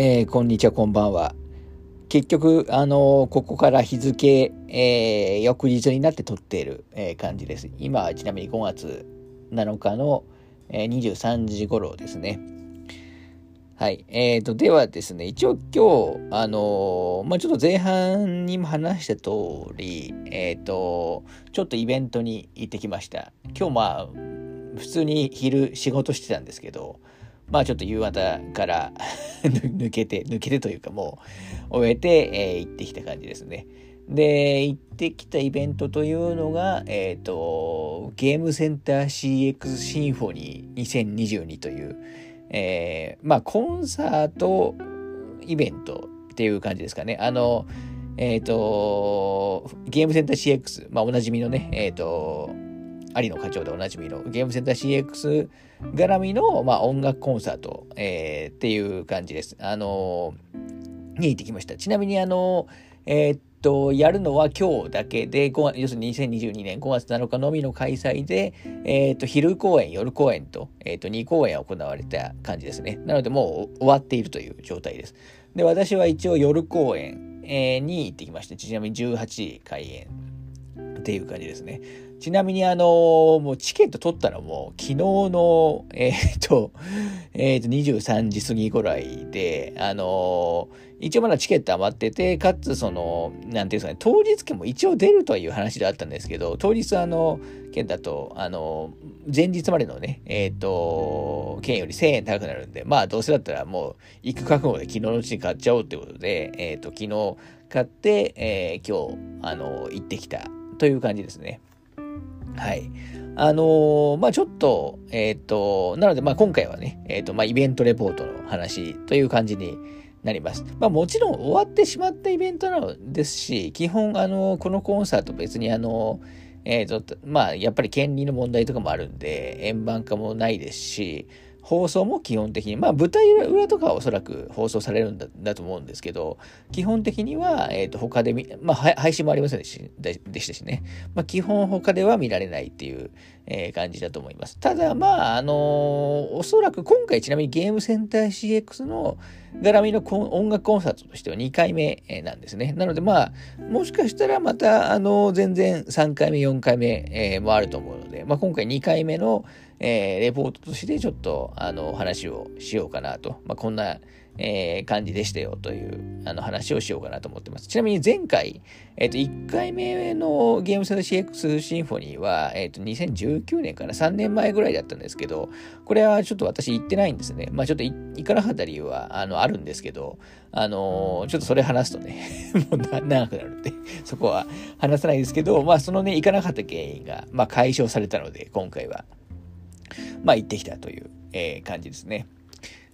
えー、こんにちは、こんばんは。結局、あのー、ここから日付、えー、翌日になって撮っている、え感じです。今、ちなみに5月7日の、え23時頃ですね。はい。えーと、ではですね、一応今日、あのまあ、ちょっと前半にも話した通り、えっ、と、ちょっとイベントに行ってきました。今日まあ、普通に昼仕事してたんですけど、まあちょっと夕方から 抜けて、抜けてというかもう終えて、えー、行ってきた感じですね。で、行ってきたイベントというのが、えっ、ー、と、ゲームセンター CX シンフォニー2022という、えー、まあコンサートイベントっていう感じですかね。あの、えっ、ー、と、ゲームセンター CX、まあおなじみのね、えっ、ー、と、有野課長でおなじみのゲームセンター CX 絡みの、まあ、音楽コンサート、えー、っていう感じです。あのー、に行ってきました。ちなみに、あのー、え、っと、やるのは今日だけで、要するに2022年5月7日のみの開催で、えっと、昼公演、夜公演と、えっと、2公演行われた感じですね。なので、もう終わっているという状態です。で、私は一応夜公演、え、に行ってきました。ちなみに18時開演っていう感じですね。ちなみにあのもうチケット取ったのもう昨日の、えっ、と、えっ、と、23時過ぎぐらいで、あの一応まだチケット余ってて、かつその、なんていうんですかね、当日券も一応出るという話であったんですけど、当日あの、券だと、あの前日までのね、えっ、と、券より1000円高くなるんで、まあどうせだったらもう行く覚悟で昨日のうちに買っちゃおうってことで、えっ、と、昨日買って、え今日、あの行ってきたという感じですね。はい。あのー、まあちょっと、えっ、ー、と、なので、まあ今回はね、えっ、ー、と、まあイベントレポートの話という感じになります。まあもちろん終わってしまったイベントなのですし、基本、あのこのコンサート別にあのえっ、と、まあやっぱり権利の問題とかもあるんで、円盤化もないですし、放送も基本的に、まあ舞台裏とかはおそらく放送されるんだだと思うんですけど、基本的には、えっ、ー、と、他で見、まあ配信もありませんでしたしね。まあ基本他では見られないっていう、えー、感じだと思います。ただ、まあ、あのー、おそらく今回ちなみにゲームセンター CX の絡みの音楽コンサートとしては2回目なんですね。なのでまあ、もしかしたらまた、あの全然3回目、4回目、えもあると思うので、まあ今回2回目の、えー、レポートとしてちょっと、あの、話をしようかなと。まあ、こんな、えー、感じでしたよというあの話をしようかなと思ってます。ちなみに前回、えっ、ー、と、1回目のゲームセンター CX シンフォニーは、えっ、ー、と、2019年から3年前ぐらいだったんですけど、これはちょっと私行ってないんですね。まあちょっと行かなかった理由は、あの、あるんですけど、あのちょっとそれ話すとね もう長くなるんでそこは話さないですけど、まあそのね、行かなかった原因が、まあ解消されたので、今回は。まあ、行ってきたという、えー、感じですね。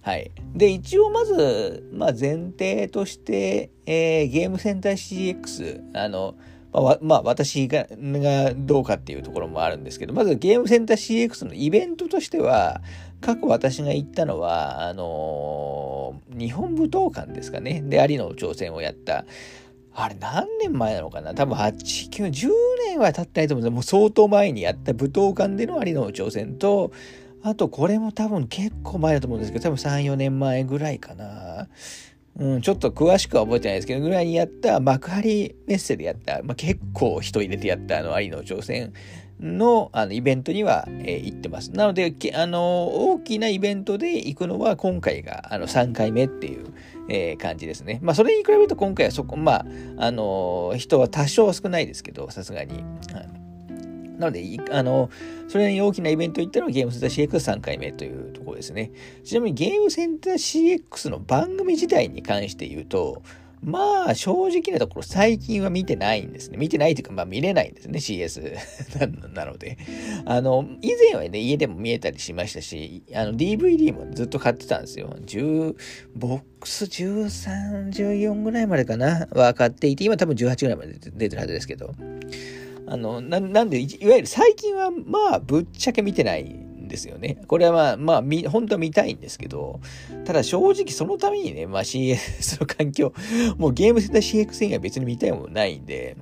はい。で、一応まず、まあ、前提として、えー、ゲームセンター CX、あの、まあ、まあ、私がどうかっていうところもあるんですけど、まずゲームセンター CX のイベントとしては、過去私が行ったのは、あのー、日本武道館ですかね。で、有野挑戦をやった、あれ何年前なのかな？多分8、9、10年は経ってないと思うんですもう相当前にやった舞踏館での有野の挑戦と、あとこれも多分結構前だと思うんですけど、多分3、4年前ぐらいかな。うん、ちょっと詳しくは覚えてないですけど、ぐらいにやった幕張メッセでやった、まあ、結構人入れてやったあの有野挑戦のあのイベントには、えー、行ってます。なので、あの大きなイベントで行くのは今回があの3回目っていう、えー、感じですね。まあ、それに比べると今回はそこ、まあ、あの人は多少少ないですけど、さすがに。なので、あの、それに大きなイベント行ったのはゲームセンター CX3 回目というところですね。ちなみにゲームセンター CX の番組自体に関して言うと、まあ、正直なところ最近は見てないんですね。見てないというか、まあ見れないんですね、CS なので。あの、以前はね、家でも見えたりしましたし、あの、DVD もずっと買ってたんですよ。10、ボックス13、14ぐらいまでかなは買っていて、今多分18ぐらいまで出てるはずですけど。あの、ななんで、いわゆる最近はまあ、ぶっちゃけ見てないですよね。これはまあ、まあ、み、本当は見たいんですけど、ただ正直そのためにね、まあ CS の環境、もうゲームセンター CX 以外別に見たいものないんで、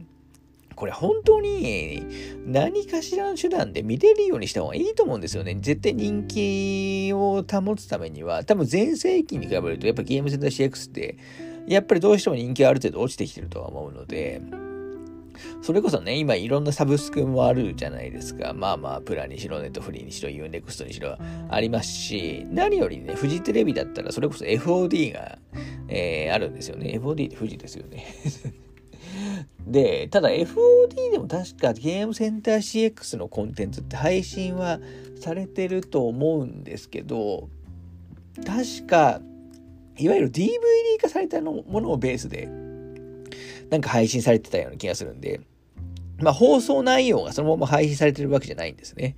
これ本当に何かしらの手段で見れるようにした方がいいと思うんですよね。絶対人気を保つためには、多分全盛期に比べると、やっぱゲームセンター CX って、やっぱりどうしても人気はある程度落ちてきてるとは思うので、それこそね、今いろんなサブスクもあるじゃないですか。まあ、アマプラにしろ、ネットフリにしろ、ユーネクストにしろありますし、何よりね、フジテレビだったらそれこそ FOD が、えー、あるんですよね。FOD ってフジですよね。で、ただ FOD でも確かゲームセンター CX のコンテンツって配信はされてると思うんですけど、確か、いわゆる DVD 化されたのものをベースで、なんか配信されてたような気がするんで、まあ放送内容がそのまま配信されてるわけじゃないんですね。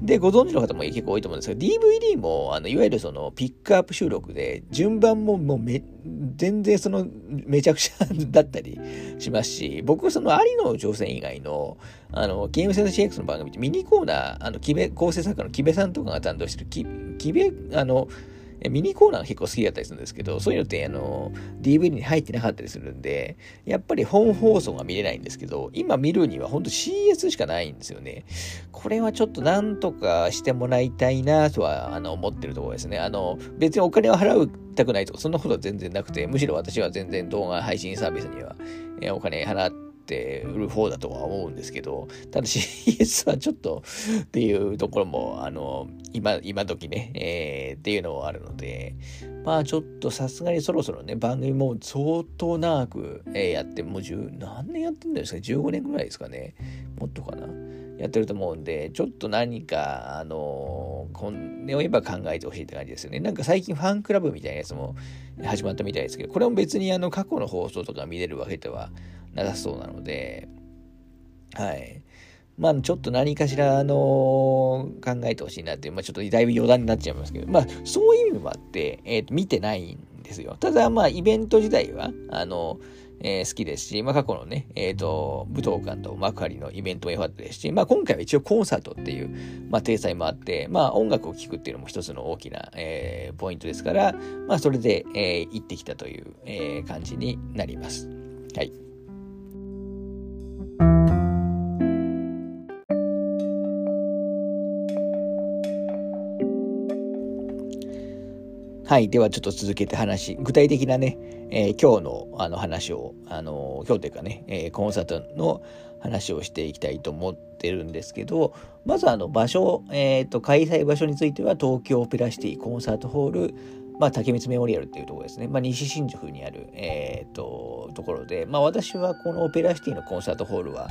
で、ご存知の方も結構多いと思うんですけど、DVD も、あの、いわゆるその、ピックアップ収録で、順番ももうめ、全然その、めちゃくちゃだったりしますし、僕はその、有野挑戦以外の、あの、ゲームセンター CX の番組ってミニコーナー、あの、キベ、構成作家の木部さんとかが担当してる、キ、キベ、あの、ミニコーナーが結構好きだったりするんですけど、そういうのって、あの、DVD に入ってなかったりするんで、やっぱり本放送が見れないんですけど、今見るには本当 CS しかないんですよね。これはちょっとなんとかしてもらいたいなとは、あの、思ってるところですね。あの、別にお金を払うたくないとか、そんなことは全然なくて、むしろ私は全然動画配信サービスには、えお金払って、って売る方だとは思うんですけど、ただ CS はちょっとっていうところも、あの、今、今時ね、えー、っていうのもあるので、まあちょっとさすがにそろそろね、番組も相当長く、え、やって、もう10、何年やってんですか ?15 年ぐらいですかね。もっとかな。やってると思うんで、ちょっと何か、あの、本音を言えば考えてほしいって感じですよね。なんか最近ファンクラブみたいなやつも始まったみたいですけど、これも別にあの過去の放送とか見れるわけではなさそうなので、はい。まあ、ちょっと何かしら、あの考えてほしいなっていう、まあ、ちょっとだいぶ余談になっちゃいますけど、まあ、そういう意味もあって、えっ、ー、と、見てないんですよ。ただ、まあ、イベント自体は、あの、えー、好きですし、まあ、過去のね、えっ、ー、と、武道館と幕張のイベントも良かったですし、まあ、今回は一応コンサートっていう、まあ、体裁もあって、まあ、音楽を聴くっていうのも一つの大きな、えー、ポイントですから、まあ、それで、えー、行ってきたという、えー、感じになります。はい。はい。ではちょっと続けて話、具体的なね、えー、今日のあの話を、あの、今日というかね、えー、コンサートの話をしていきたいと思ってるんですけど、まずあの場所、えっ、ー、と、開催場所については東京オペラシティコンサートホール、まあ、竹光メモリアルっていうところですね。まあ、西新宿にある、えっ、と、ところで、まあ、私はこのオペラシティのコンサートホールは、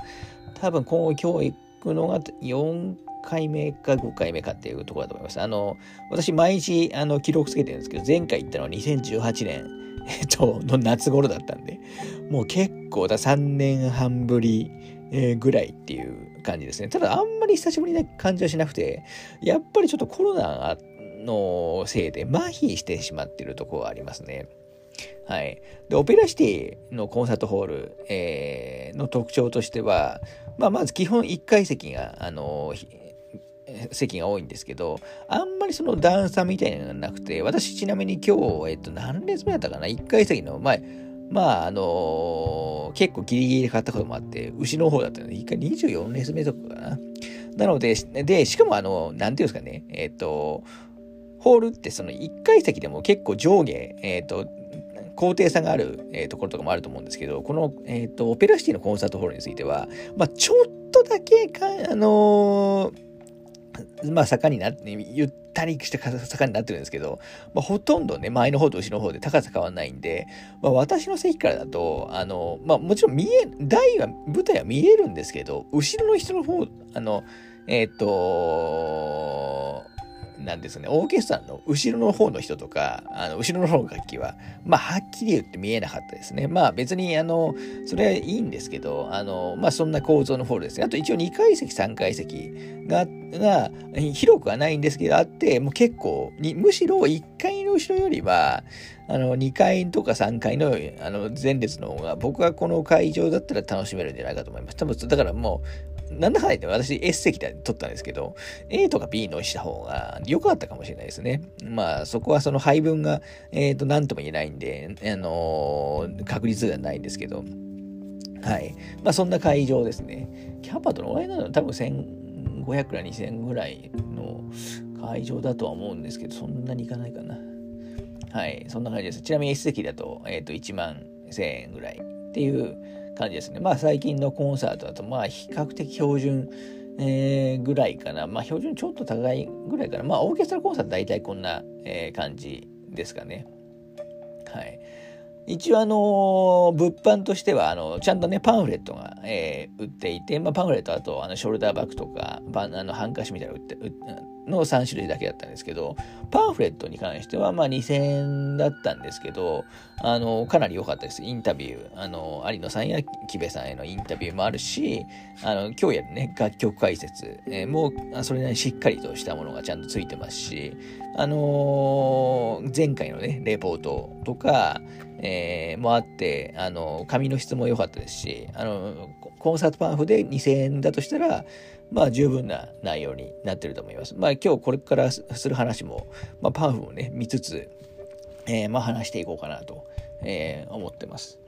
多分今後教育のが4回目か5回目かっていうところだと思います。あの、私毎日あの記録つけてるんですけど、前回行ったのは2018年、えっと、の夏頃だったんで、もう結構だ、3年半ぶり、えー、ぐらいっていう感じですね。ただあんまり久しぶりな感じはしなくて、やっぱりちょっとコロナのせいで麻痺してしまってるところはありますね。はい。で、オペラシティのコンサートホール、えー、の特徴としては、まあ、まず基本1階席が、あの、席が多いんですけど、あんまりその段差みたいなのがなくて、私ちなみに今日、えっと、何列目だったかな ?1 階席の前、まあ、あのー、結構ギリギリで買ったこともあって、牛の方だったので、1回24列目とかかな。なので、で、しかもあの、なんていうんですかね、えっと、ホールってその1階席でも結構上下、えっと、高低差がある、えー、ところとかもあると思うんですけど、この、えっ、と、オペラシティのコンサートホールについては、まあ、ちょっとだけか、あのーまあ坂になって、ゆったりした坂になってるんですけど、まあ、ほとんどね、前の方と後ろの方で高さ変わんないんで、まあ、私の席からだと、あの、まあもちろん見え、台は、舞台は見えるんですけど、後ろの人の方、あの、えっ、ー、と、なんですね、オーケストラの後ろの方の人とか、あの後ろの方の楽器は、まあ、はっきり言って見えなかったですね。まあ、別に、あの、それはいいんですけど、あの、まあ、そんな構造のホールですね。あと一応2階席、3階席が、が、広くはないんですけど、あって、もう結構に、むしろ1階の後ろよりは、あの、2階とか3階の、あの、前列の方が、僕はこの会場だったら楽しめるんじゃないかと思います。多分、だからもう、なんだかんだ言って私 S 席で撮ったんですけど、A とか B のした方が良かったかもしれないですね。まあそこはその配分が、えっ、ー、と、なんとも言えないんで、あのー、確率ではないんですけど、はい。まあそんな会場ですね。キャパどのぐらいなの？多分1500から2000ぐらいの会場だとは思うんですけど、そんなにいかないかな。はい。そんな感じです。ちなみに S 席だと、えっ、ー、と、1万1000円ぐらいっていう感じですね。まあ最近のコンサートだと、まあ比較的標準、えー、ぐらいかな。まあ標準ちょっと高いぐらいかな。まあオーケストラコンサート大体こんな、えー、感じですかね。はい。一応あの、物販としては、あの、ちゃんとね、パンフレットが、えー、売っていて、まあ、パンフレットあと、あの、ショルダーバッグとか、あの、ハンカチみたいなの売って、の3種類だけだったんですけど、パンフレットに関しては、まあ、2000円だったんですけど、あの、かなり良かったです。インタビュー、あの、有野さんや木部さんへのインタビューもあるし、あの、今日やるね、楽曲解説、えー、もう、それなりにしっかりとしたものがちゃんとついてますし、あのー、前回のね、レポートとか、えー、もあって、あの、紙の質も良かったですし、あの、コンサートパンフで2000円だとしたら、まあ十分な内容になってると思います。まあ今日これからする話も、まあパンフをね、見つつ、えー、まあ話していこうかなと、えー、思ってます。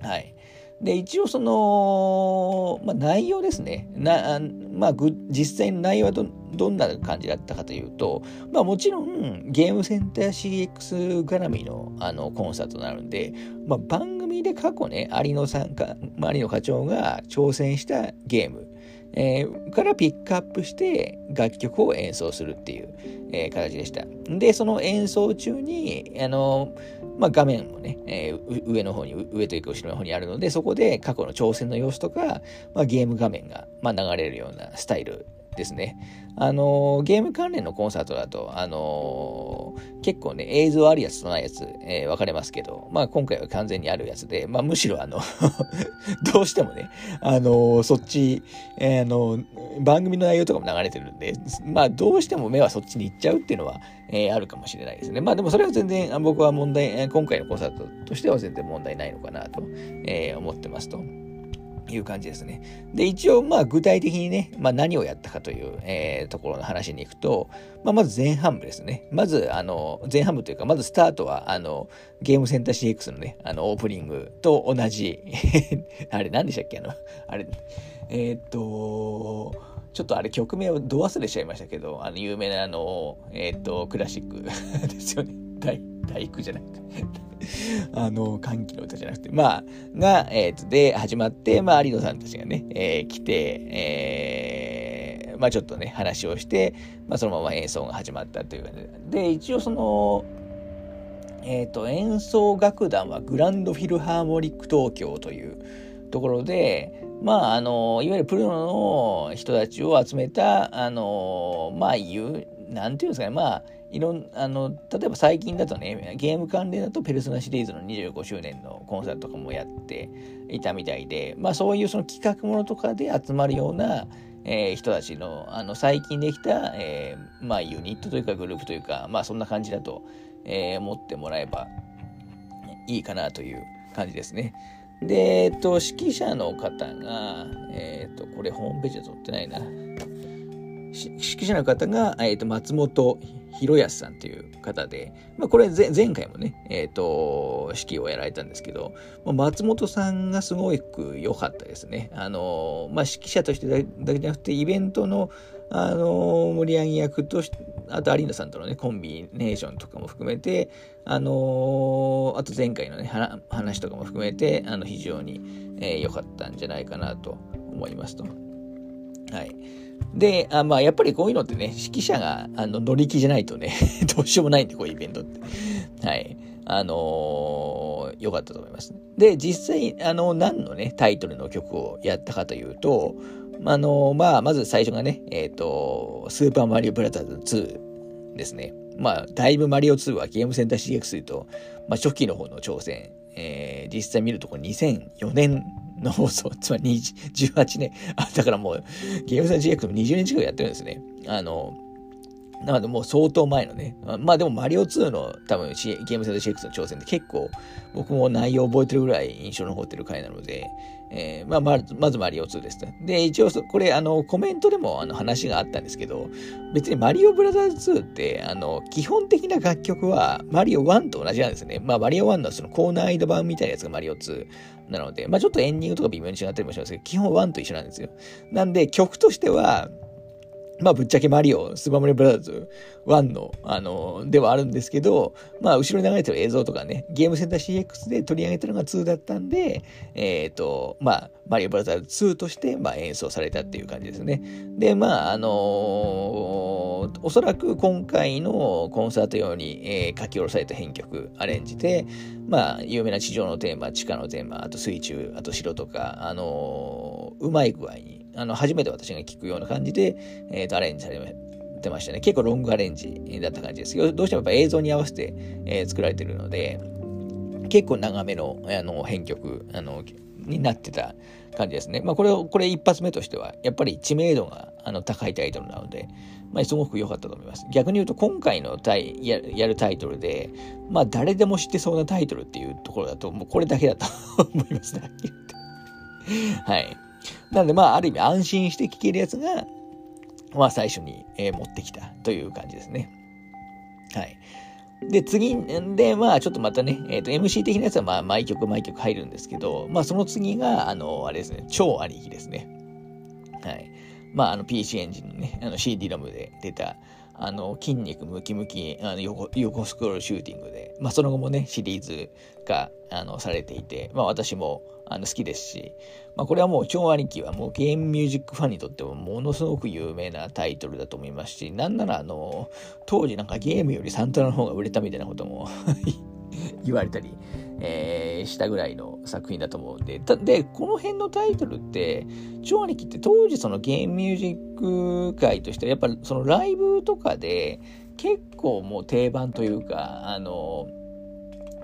はい。で、一応その、まあ内容ですね。な、まあ実際の内容はど、どんな感じだったかというと、まあもちろんゲームセンター CX 絡みのあのコンサートになるんで、まあ番組で過去ね、有野さんか、有野課長が挑戦したゲーム、えー、からピックアップして楽曲を演奏するっていう、えー、形でした。で、その演奏中に、あの、まあ、画面もね、えー、上の方に、上というか後ろの方にあるので、そこで過去の挑戦の様子とか、まあ、ゲーム画面が、まあ、流れるようなスタイルですね。あのゲーム関連のコンサートだと、あの結構ね、映像あるやつとないやつ、えー、分かれますけど、まあ今回は完全にあるやつで、まあむしろあの どうしてもね、あのそっち、え、あの番組の内容とかも流れてるんで、まあどうしても目はそっちに行っちゃうっていうのは、え、あるかもしれないですね。まあでもそれは全然僕は問題、今回のコンサートとしては全然問題ないのかなと、え、思ってますと。いう感じですね。で、一応、まあ、具体的にね、まあ、何をやったかという、えー、ところの話に行くと、まあ、まず前半部ですね。まず、あの、前半部というか、まずスタートは、あの、ゲームセンター CX のね、あの、オープニングと同じ あれ、何でしたっけあの、あれ、えー、っと、ちょっとあれ曲名をど忘れしちゃいましたけど、あの、有名なあの、えー、っと、クラシックですよね。大、工じゃなくて。あの、歓喜の歌じゃなくて、まあ、が、えっ、ー、と、で、始まって、まあ、有野さんたちがね、えー、来て、えー、まあ、ちょっとね、話をして、まあ、そのまま演奏が始まったという感じで、で、一応その、えっ、ー、と、演奏楽団はグランドフィルハーモニック東京というところで、まあ、あの、いわゆるプロの人たちを集めた、あの、まあ、言う、なんていうんですかね、まあ、いろんあの例えば最近だとねゲーム関連だとペルソナシリーズの25周年のコンサートとかもやっていたみたいでまあそういうその企画ものとかで集まるような、えー、人たちのあの最近できた、えー、まあユニットというかグループというかまあそんな感じだと、えー、思ってもらえばいいかなという感じですね。で、えっと、指揮者の方が、えっと、これホームページで撮ってないな。指揮者の方が、えっと、松本広安さんという方で、まあ、これ前回もね、えっ、ー、と、指揮をやられたんですけど、松本さんがすごく良かったですね。あの、まあ、指揮者としてだけじゃなくて、イベントの、あの、盛り上げ役として、あと、有野さんとのね、コンビネーションとかも含めて、あの、あと前回のね、話とかも含めて、あの、非常に良、えー、かったんじゃないかなと思いますと。はい。で、あまあ、やっぱりこういうのってね、指揮者があの乗り気じゃないとね どうしようもないんで、こういうイベントって。はい。あのー、よかったと思います。で、実際、あの、何のね、タイトルの曲をやったかというと、あのー、まあ、まず最初がね、えっ、ー、と、スーパーマリオブラザーズ2ですね。まあ、だいぶマリオ2はゲームセンター CX と、まあ、初期の方の挑戦、えー、実際見るとこ2004年の放送、つまり18年、あ、だからもう、ゲームさん GX も20年近くやってるんですね。あの、なのでもう相当前のね。まあでもマリオ2の多分、C、ゲームセンター CX の挑戦って結構僕も内容覚えてるぐらい印象残ってる回なので、えー、まあまず、まずマリオ2ですで、一応これあのコメントでもあの話があったんですけど、別にマリオブラザーズ2ってあの基本的な楽曲はマリオ1と同じなんですね。まあマリオ1のそのコーナーイド版みたいなやつがマリオ2なので、まあちょっとエンディングとか微妙に違ったりもしますけど、基本1と一緒なんですよ。なんで曲としては、まあ、ぶっちゃけマリオ、スーパーマリオブラザーズ1の、あの、ではあるんですけど、まあ、後ろに流れてる映像とかね、ゲームセンター CX で取り上げたのが2だったんで、えっ、ー、と、まあ、マリオブラザーズ2として、まあ、演奏されたっていう感じですね。で、まあ、あのー、おそらく今回のコンサート用に、えー、書き下ろされた編曲、アレンジで、まあ、有名な地上のテーマ、地下のテーマ、あと水中、あと城とか、あの、うまい具合に、あの、初めて私が聞くような感じで、え、ー、と、アレンジされてましたね。結構ロングアレンジだった感じですけど、どうしてもやっぱ映像に合わせて、え、作られてるので、結構長めの、あの、編曲、あの、になってた感じですね。まあ、これを、これ一発目としては、やっぱり知名度があの高いタイトルなので、まあ、すごく良かったと思います。逆に言うと、今回のタイやるタイトルで、まあ、誰でも知ってそうなタイトルっていうところだと、もうこれだけだと 思いますね。はい。なので、まあ、ある意味安心して聞けるやつが、まあ、最初に、え、持ってきたという感じですね。はい。で、次、で、まあ、ちょっとまたね、えっ、ー、と、MC 的なやつは、まあ、毎曲毎曲入るんですけど、まあ、その次が、あの、あれですね、超兄貴ですね。はい。まあ、あの、PC エンジンのね、あの、CD ロムで出た、あの、筋肉ムキムキ、あの横、横スクロールシューティングで、まあ、その後もね、シリーズが、あの、されていて、まあ、私も、あの、好きですし、まあ、これはもう、超兄貴はもうゲームミュージックファンにとってもものすごく有名なタイトルだと思いますし、なんなら、あの、当時なんかゲームよりサントラの方が売れたみたいなことも 言われたり、えー、したぐらいの作品だと思うんで、で、この辺のタイトルって、超兄貴って当時そのゲームミュージック界としては、やっぱりそのライブとかで結構もう定番というか、あの、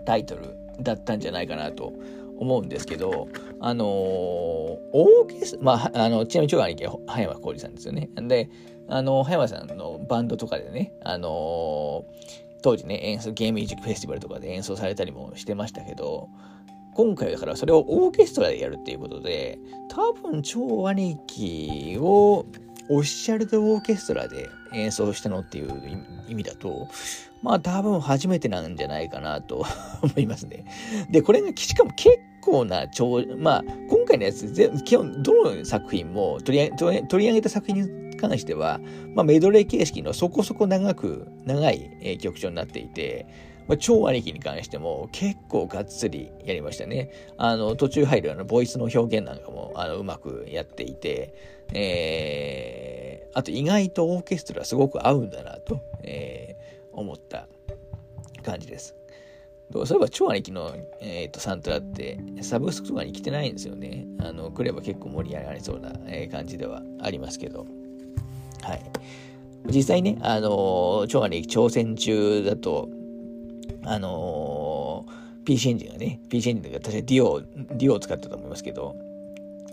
タイトルだったんじゃないかなと思うんですけど、あのー、オーケスト、まあ、あの、ちなみに超兄貴は葉山浩二さんですよね。で、あの、葉山さんのバンドとかでね、あのー当時ね、演奏、ゲームミュージックフェスティバルとかで演奏されたりもしてましたけど、今回だからそれをオーケストラでやるっていうことで、多分超兄貴をオフィシャルでオーケストラで演奏したのっていう意味だと、まあ多分初めてなんじゃないかなと思いますね。で、これがしかも結構な超、まあ今回のやつ、基本どの作品も取り上げ取り上げた作品に関しては、まあ、メドレー形式のそこそこ長く、長い、え曲調になっていて、まあ、超兄貴に関しても結構がっつりやりましたね。あの、途中入るあの、ボイスの表現なんかも、あの、うまくやっていて、えー、あと意外とオーケストラすごく合うんだなと、えー、思った感じです。そういえば超兄貴の、えーと、サントラってサブスクとかに来てないんですよね。あの、来れば結構盛り上がりそうな、え感じではありますけど。はい。実際ね、あのー、超に挑戦中だと、あのー、PC エンジンがね、PC エンジンが確かディオ、ディオを使ったと思いますけど、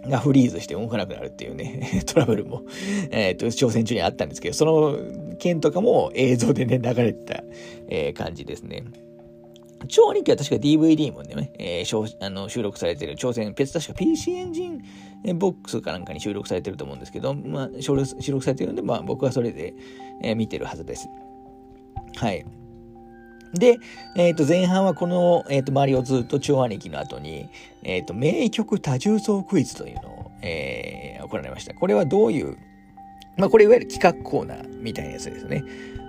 がフリーズして動かなくなるっていうね、トラブルも、えっ、ー、と、挑戦中にあったんですけど、その件とかも映像でね、流れてた、えー、感じですね。超人気は確か DVD もね、えー、あの収録されてる挑戦、別確か PC エンジンボックスかなんかに収録されてると思うんですけど、まあ、収録されてるんで、まあ僕はそれで、えー、見てるはずです。はい。で、えっ、ー、と、前半はこの、えっ、ー、と、周りをずっと超兄貴の後に、えっ、ー、と、名曲多重奏クイズというのを、えー、行われました。これはどういう、まあ、これいわゆる企画コーナーみたいなやつですね。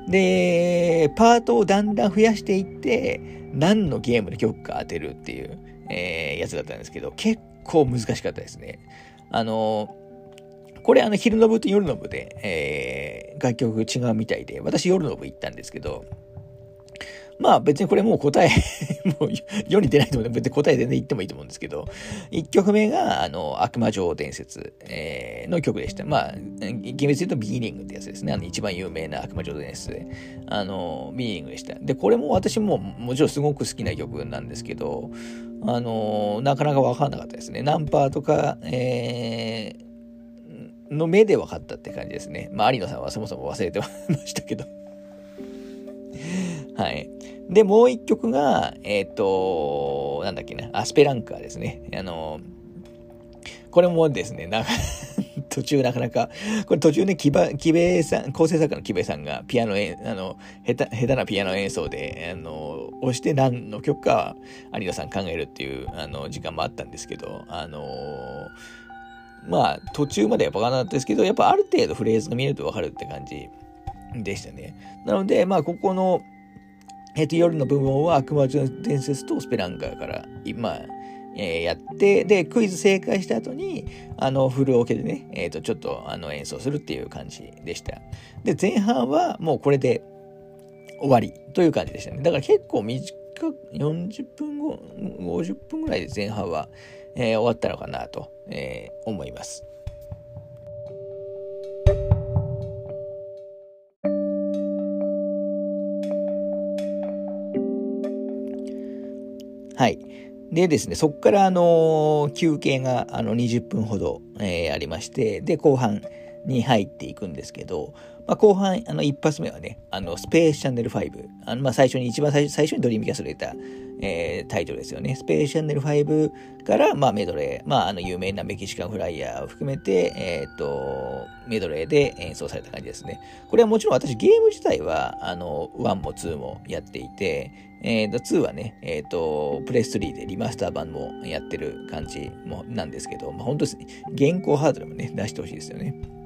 で、パートをだんだん増やしていって、何のゲームの曲か当てるっていう、えー、やつだったんですけど、結構難しかったですね。あの、これあの昼の部と夜の部で、えー、楽曲違うみたいで、私夜の部行ったんですけど、まあ別にこれもう答え もう世に出ないと思うので別に答え全然言ってもいいと思うんですけど、1曲目が、あの、悪魔女伝説、えー、の曲でした。まあ、厳密に言うとビギニングってやつですね。あの一番有名な悪魔女伝説で、あの、ビギニングでした。で、これも私ももちろんすごく好きな曲なんですけど、あの、なかなかわかんなかったですね。ナンパーとか、えー、の目で分かったって感じですね。まあ、有野さんはそもそも忘れてましたけどはい。で、もう一曲が、えっ、ー、と、なんだっけな、アスペランカーですね。あの、これもですね、な 途中なかなか、これ途中ね、木場、木部さん、構成作家の木部さんがピアノ演、あの、下手、下手なピアノ演奏で、あの、押して何の曲か有野さん考えるっていう、あの、時間もあったんですけど、あのまあ、途中までやっぱ分かんなったですけど、やっぱある程度フレーズが見えると分かるって感じでしたね。なので、まあ、ここの、えっ、と、夜の部分は悪魔の伝説とスペランカーから、今、えー、やって、で、クイズ正解した後に、あの、フルオケでね、えっ、ー、と、ちょっと、あの、演奏するっていう感じでした。で、前半はもうこれで終わりという感じでしたね。だから結構短く、40分後、50分ぐらいで前半は、えー、終わったのかなと、え、思います。はい。でですね、そこからあの、休憩があの20分ほど、えー、ありまして、で、後半に入っていくんですけど、まあ、後半、あの、一発目はね、あの、スペースチャンネル5。あの、まあ、最初に、一番最初にドリームキャストで出た、えー、タイトルですよね。スペースチャンネル5から、まあ、メドレー、まあ、あの、有名なメキシカンフライヤーを含めて、えっ、と、メドレーで演奏された感じですね。これはもちろん私、ゲーム自体は、あの、1も2もやっていて、え、ー、と、2はね、えっ、と、プレス3でリマスター版もやってる感じもなんですけど、まあ、本当現行ハードでもね、出してほしいですよね。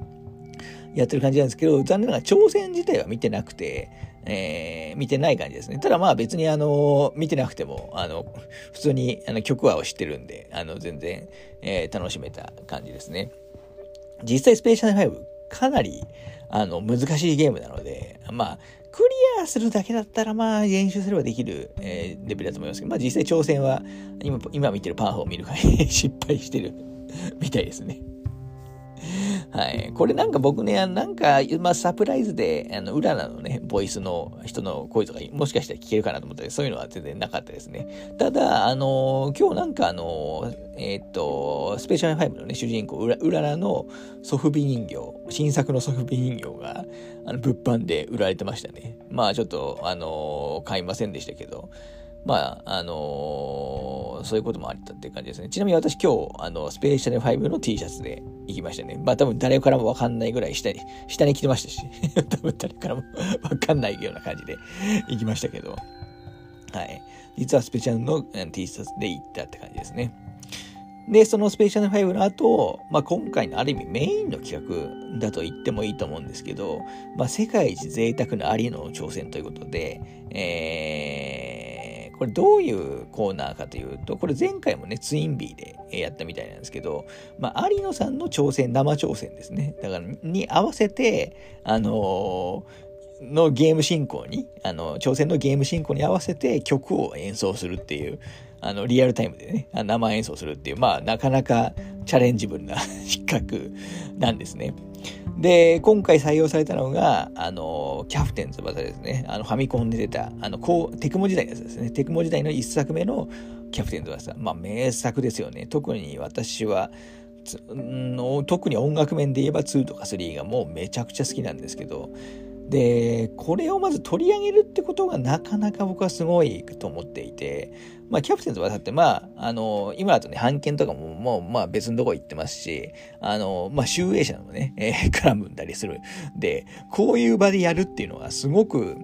やってる感じなんですけど、残念ながら挑戦自体は見てなくて、えー、見てない感じですね。ただまあ別にあの、見てなくても、あの、普通にあの曲は知ってるんで、あの、全然、えー、楽しめた感じですね。実際スペーシャル5、かなり、あの、難しいゲームなので、まあ、クリアするだけだったら、まあ、練習すればできる、えー、レベルだと思いますけど、まあ実際挑戦は、今、今見てるパンフを見る限り失敗してるみたいですね。はい。これなんか僕ね、なんか、まあ、サプライズで、あの、裏のね、ボイスの人の声とか、もしかしたら聞けるかなと思ったけど、そういうのは全然なかったですね。ただ、あの、今日なんかあの、えっ、と、スペシャル5のね、主人公、うら、うららのソフビ人形、新作のソフビ人形が、あの、物販で売られてましたね。まあ、ちょっと、あの、買いませんでしたけど、まあ、あのー、そういうこともあったっていう感じですね。ちなみに私今日、あの、スペーシャル5の T シャツで行きましたね。まあ多分誰からもわかんないぐらい下に、下に着てましたし、多分誰からもわかんないような感じで行きましたけど、はい。実はスペシャルの T シャツで行ったって感じですね。で、そのスペシャル5の後、まあ、今回のある意味メインの企画だと言ってもいいと思うんですけど、まあ、世界一贅沢なアリの挑戦ということで、えー、これどういうコーナーかというと、これ前回もね、ツインビーでやったみたいなんですけど、まあ、有野さんの挑戦、生挑戦ですね。だから、に合わせて、あのー、のゲーム進行に、あの、挑戦のゲーム進行に合わせて曲を演奏するっていう、あの、リアルタイムでね、生演奏するっていう、まあ、なかなかチャレンジブルな 企画なんですね。で、今回採用されたのが、あの、キャプテン翼ですね。あの、ファミコンで出た、あの、こう、テクモ時代のやつですね。テクモ時代の一作目のキャプテン翼。まあ、名作ですよね。特に私は、特に音楽面で言えば2とか3がもうめちゃくちゃ好きなんですけど、で、これをまず取り上げるってことがなかなか僕はすごいと思っていて、まあ、キャプテン翼って、まあ、あの、今だとね、判件とかももう、まあ別のとこ行ってますし、あの、まあ、集英社のね、えー、絡むんだりする。で、こういう場でやるっていうのはすごく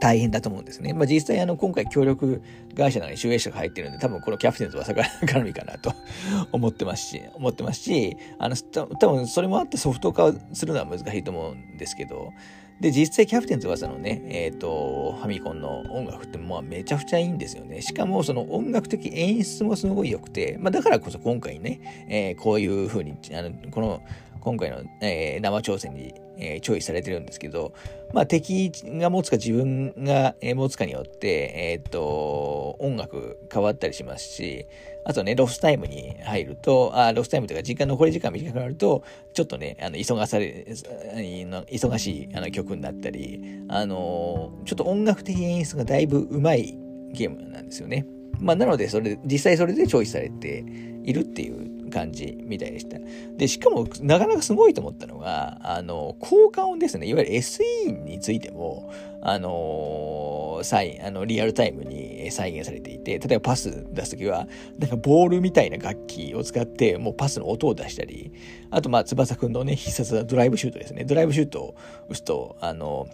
大変だと思うんですね。まあ、実際あの、今回協力会社なのに集英社が入ってるんで、多分このキャプテン翼が絡みかなと 思ってますし、思ってますし、あの、多分それもあってソフト化するのは難しいと思うんですけど、で、実際キャプテン翼のね、えっ、ー、と、ファミコンの音楽ってまあめちゃくちゃいいんですよね。しかもその音楽的演出もすごい良くて、まあだからこそ今回ね、えー、こういう風に、あの、この、今回の、えー、生挑戦に、えー、チョイスされてるんですけど、まあ敵が持つか自分が持つかによって、えっ、と、音楽変わったりしますし、あとね、ロスタイムに入ると、あロスタイムというか時間、残り時間短くなると、ちょっとね、あの、急がされ、忙しいあの曲になったり、あの、ちょっと音楽的演出がだいぶ上手いゲームなんですよね。まあ、なので、それ、実際それでチョイスされているっていう感じみたいでした。で、しかも、なかなかすごいと思ったのが、あの、効果音ですね。いわゆる SE についても、あのー、あの、リアルタイムに再現されていて、例えばパス出すときは、なんかボールみたいな楽器を使って、もうパスの音を出したり、あと、まあ、翼くんのね、必殺なドライブシュートですね。ドライブシュートを打つと、あの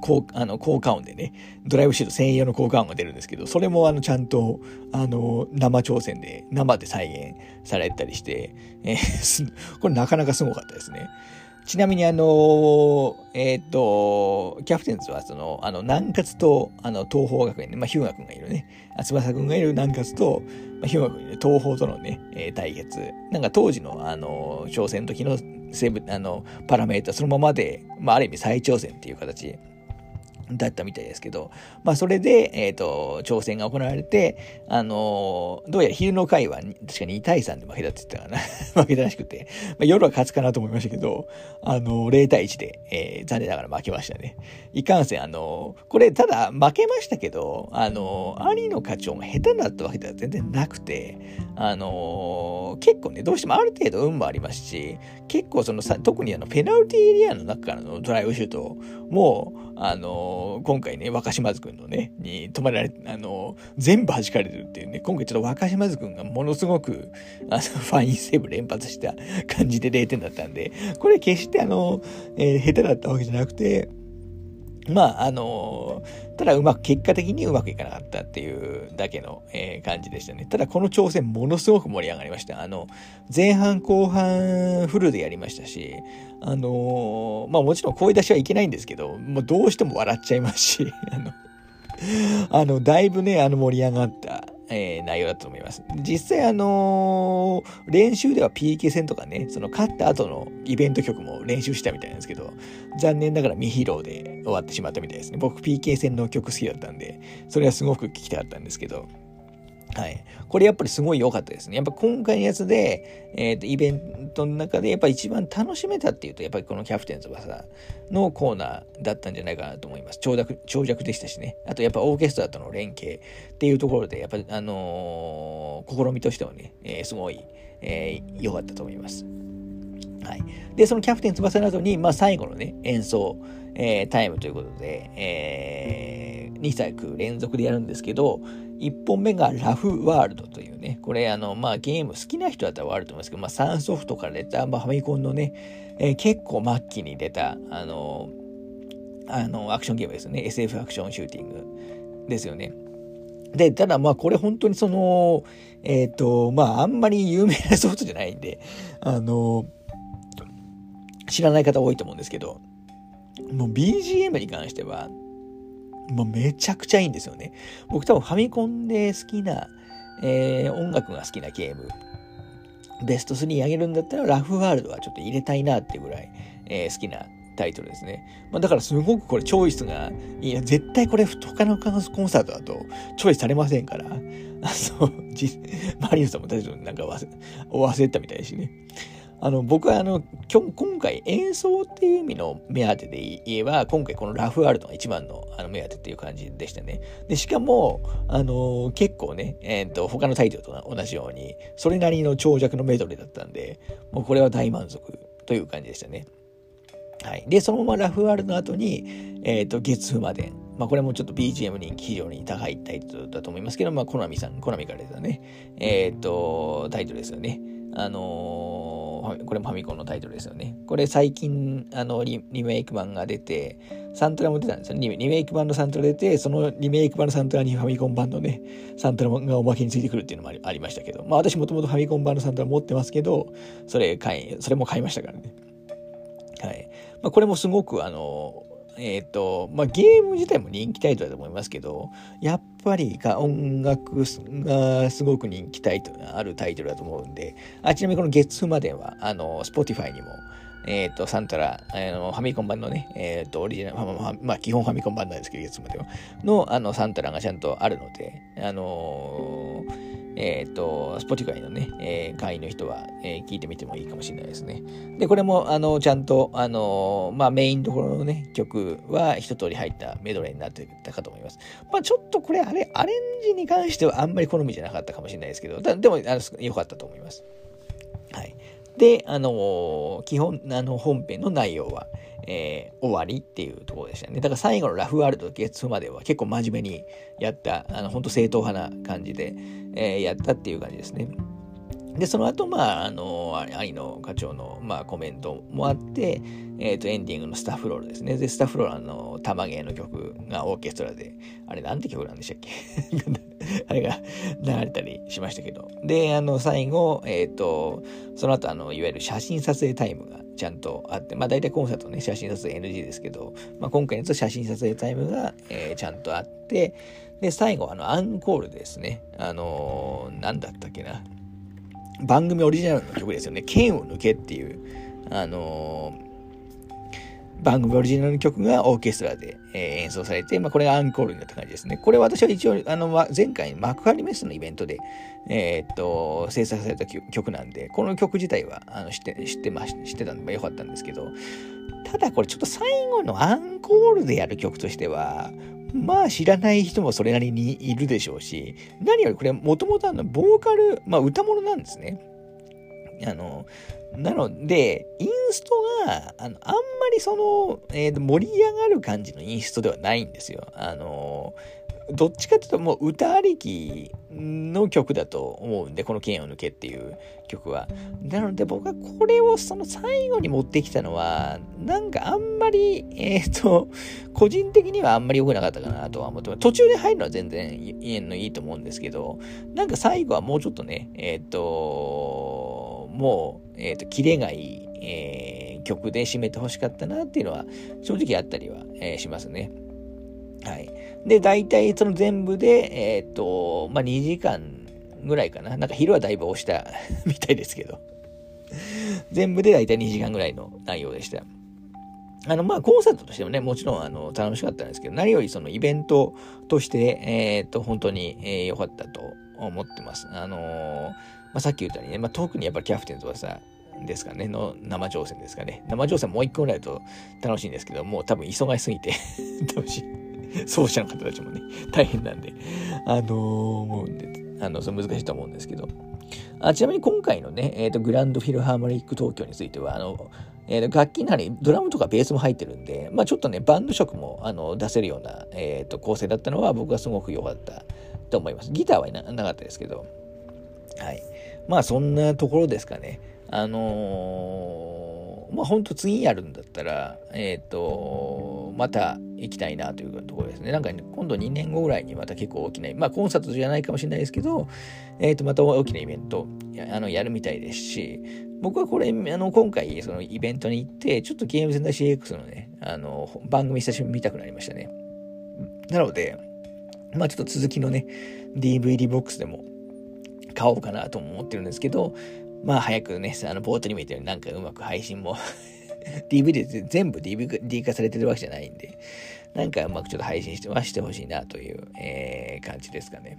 効あの効果音でね、ドライブシート専用の効果音が出るんですけど、それもあのちゃんとあの生挑戦で、生で再現されたりして、えー、これなかなかすごかったですね。ちなみにあの、えっ、ー、と、キャプテンズはその、あの、南葛と、あの、東邦学園で、まあ、日向君がいるね、翼君がいる南葛と、まあ、日向君がいる東邦とのね、えー、対決。なんか当時の、あの、挑戦の時のセブ、あの、パラメータそのままで、まあ、ある意味再挑戦っていう形だったみたいですけど、まあ、それで、えっ、ー、と、挑戦が行われて、あのー、どうやら昼の回は、確か2対3で負けたって言ったかな。負けたらしくて、まあ、夜は勝つかなと思いましたけど、あのー、0対1で、えー、残念ながら負けましたね。いかんせん、あのこれ、ただ、負けましたけど、あの兄の課長も下手だったわけでは全然なくて、あの結構ね、どうしてもある程度運もありますし、結構そのさ、特にあの、ペナルティエリアの中からのドライブシュートも、あの今回ね、若島津くんのね、に止められ、あの全部弾かれてるっていうね、今回ちょっと若島津くんがものすごく、あの、ファインセーブ連発した感じで0点だったんで、これ決してあの、えー、下手だったわけじゃなくて、まあ、あのただうまく、結果的にうまくいかなかったっていうだけの、えー、感じでしたね。ただこの挑戦ものすごく盛り上がりました。あの、前半後半フルでやりましたし、あのまあもちろん声出しはいけないんですけど、もうどうしても笑っちゃいますし、あの、あの、だいぶね、あの盛り上がった、えー、内容だと思います。実際あのー、練習では PK 戦とかね、その勝った後のイベント曲も練習したみたいなんですけど、残念ながら未披露で終わってしまったみたいですね。僕 PK 戦の曲好きだったんで、それはすごく聴きたかったんですけど、はい。これやっぱりすごい良かったですね。やっぱ今回のやつで、えっ、ー、と、イベントの中でやっぱ一番楽しめたっていうと、やっぱりこのキャプテン翼のコーナーだったんじゃないかなと思います。長尺、長尺でしたしね。あとやっぱオーケストラとの連携っていうところで、やっぱりあのー、試みとしてはね、えー、すごい、え、良かったと思います。はい。で、そのキャプテン翼の後に、まあ最後のね、演奏、えー、タイムということで、えー、2作連続でやるんですけど、1本目がラフワールドというね、これあの、まあゲーム好きな人だったらわかると思うんですけど、まあサンソフトから出た、まあファミコンのね、えー、結構末期に出た、あの、あの、アクションゲームですね。SF アクションシューティングですよね。で、ただまあこれ本当にその、えっ、ー、と、まああんまり有名なソフトじゃないんで、あの、知らない方多いと思うんですけど、もう BGM に関しては、もうめちゃくちゃいいんですよね。僕多分ファミコンで好きな、えー、音楽が好きなゲーム、ベスト3上げるんだったらラフワールドはちょっと入れたいなっていうぐらい、えー、好きなタイトルですね。まあ、だからすごくこれチョイスが、いや、絶対これ他のコンサートだとチョイスされませんから、あの、マリウスさんも大丈夫なんか忘れ、忘れたみたいですね。あの、僕はあの、今回演奏っていう意味の目当てで言えば、今回このラフワールドが一番のあの目当てっていう感じでしたね。で、しかも、あの、結構ね、えっ、ー、と、他のタイトルと同じように、それなりの長尺のメドレーだったんで、もうこれは大満足という感じでしたね。はい。で、そのままラフワールドの後に、えっ、ー、と、月風まで。まあ、これもちょっと BGM 人気非常に高いタイトルだと思いますけど、まあ、コナミさん、コナミから出たね、えっ、ー、と、タイトルですよね。あのー、これもファミコンのタイトルですよね。これ最近、あのリ、リメイク版が出て、サントラも出たんですよね。リメイク版のサントラ出て、そのリメイク版のサントラにファミコン版のね、サントラがおまけについてくるっていうのもありましたけど、まあ私もともとファミコン版のサントラ持ってますけど、それ買い、それも買いましたからね。はい。まあこれもすごくあの、えっ、ー、と、まあ、ゲーム自体も人気タイトルだと思いますけど、やっぱりが音楽がすごく人気タイトルあるタイトルだと思うんで、あちなみにこの月2までは、あの、Spotify にも、えっ、ー、と、サントラ、あの、ファミコン版のね、えっ、ー、と、オリジナル、まあ、まあ、基本ファミコン版なんですけど、月までは、の、あの、サントラがちゃんとあるので、あのーえっ、と、Spotify のね、え、会員の人は、え、聞いてみてもいいかもしれないですね。で、これも、あの、ちゃんと、あの、まあ、メインどころのね、曲は一通り入ったメドレーになってたかと思います。まあ、ちょっとこれ、あれ、アレンジに関してはあんまり好みじゃなかったかもしれないですけど、でも、あの、良かったと思います。はい。で、あの、基本、あの、本編の内容は、えー、終わりっていうところでしたね。だから最後のラフワールド月までは結構真面目にやった、あの、本当正統派な感じで、えー、やったっていう感じですね。で、その後、まあ、あの、愛の課長の、まあ、コメントもあって、えっ、ー、と、エンディングのスタッフロールですね。で、スタッフロールあの玉芸の曲がオーケストラで、あれなんて曲なんでしたっけ？あれが流れたりしましたけど。で、あの、最後、えっ、ー、と、その後、あの、いわゆる写真撮影タイムがちゃんとあって、まあ、大体コンサートね、写真撮影 NG ですけど、まあ、今回のと写真撮影タイムが、えー、ちゃんとあって、で、最後、あの、アンコールですね。あのー、なんだったっけな？番組オリジナルの曲ですよね。剣を抜けっていう、あのー、番組オリジナルの曲がオーケストラで、えー、演奏されて、まあ、これがアンコールになった感じですね。これ私は一応、あの、前回幕張メッセのイベントで、えー、っと、制作された曲なんで、この曲自体は、あの、知って、知ってまし、知ってたんで、よかったんですけど、ただこれちょっと最後のアンコールでやる曲としては、まあ知らない人もそれなりにいるでしょうし、何よりこれもともとあの、ボーカル、まあ歌物なんですね。あの、なので、インストが、あの、あんまりその、えー、盛り上がる感じのインストではないんですよ。あの、どっちかっていうともう歌ありきの曲だと思うんで、この剣を抜けっていう曲は。なので僕はこれをその最後に持ってきたのは、なんかあんまり、えっ、ー、と、個人的にはあんまり良くなかったかなとは思ってます。途中で入るのは全然いいのいいと思うんですけど、なんか最後はもうちょっとね、えっ、ー、と、もう、えっ、ー、と、キレがいい、えー、曲で締めてほしかったなっていうのは正直あったりは、えー、しますね。はい。で、大体その全部で、えっ、と、まあ、2時間ぐらいかな。なんか昼はだいぶ押した みたいですけど。全部で大体2時間ぐらいの内容でした。あの、まあ、コンサートとしてもね、もちろん、あの、楽しかったんですけど、何よりそのイベントとして、えっ、と、本当に良、えー、かったと思ってます。あのー、まあ、さっき言ったようにね、まあ、特にやっぱりキャプテンズはさ、ですかね、の生挑戦ですかね。生挑戦もう一個ぐらいだと楽しいんですけど、もう多分忙しすぎて 楽しい。奏者の方たちもね、大変なんで、あのー、もうね、あの、そ難しいと思うんですけど。あちなみに今回のね、えっ、ー、と、グランドフィルハーモニック東京については、あの、えー、楽器の中にドラムとかベースも入ってるんで、まあちょっとね、バンド色もあの出せるような、えっ、ー、と構成だったのは僕はすごく良かったと思います。ギターはななかったですけど。はい。まあそんなところですかね。あのー、まあ本当次やるんだったら、えっ、と、また行きたいなというところですね。なんか、ね、今度2年後ぐらいにまた結構大きな、まあコンサートじゃないかもしれないですけど、えっ、ー、と、また大きなイベントやあのやるみたいですし、僕はこれ、あの、今回、そのイベントに行って、ちょっとゲームセンター CX のね、あの、番組久しぶりに見たくなりましたね。なので、まあちょっと続きのね、DVD ボックスでも買おうかなと思ってるんですけど、まあ早くね、あの、冒頭にも言ったようになんかうまく配信も DVD で全部 DVD 化されてるわけじゃないんで、なんかうまくちょっと配信してはしてほしいなという、えー、感じですかね。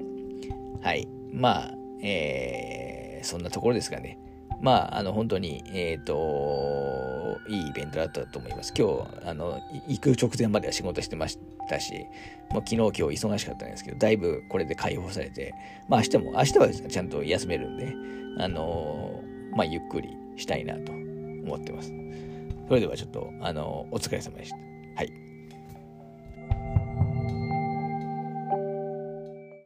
はい。まあ、えー、そんなところですかね。まあ、あの、本当に、えっ、ー、と、いいイベントだったと思います。今日、あの、行く直前までは仕事してましたし、もう昨日今日忙しかったんですけど、だいぶこれで解放されて、まあ明日も、明日はちゃんと休めるんで、あの、まあゆっくりしたいなと思ってます。それではちょっと、あの、お疲れ様でした。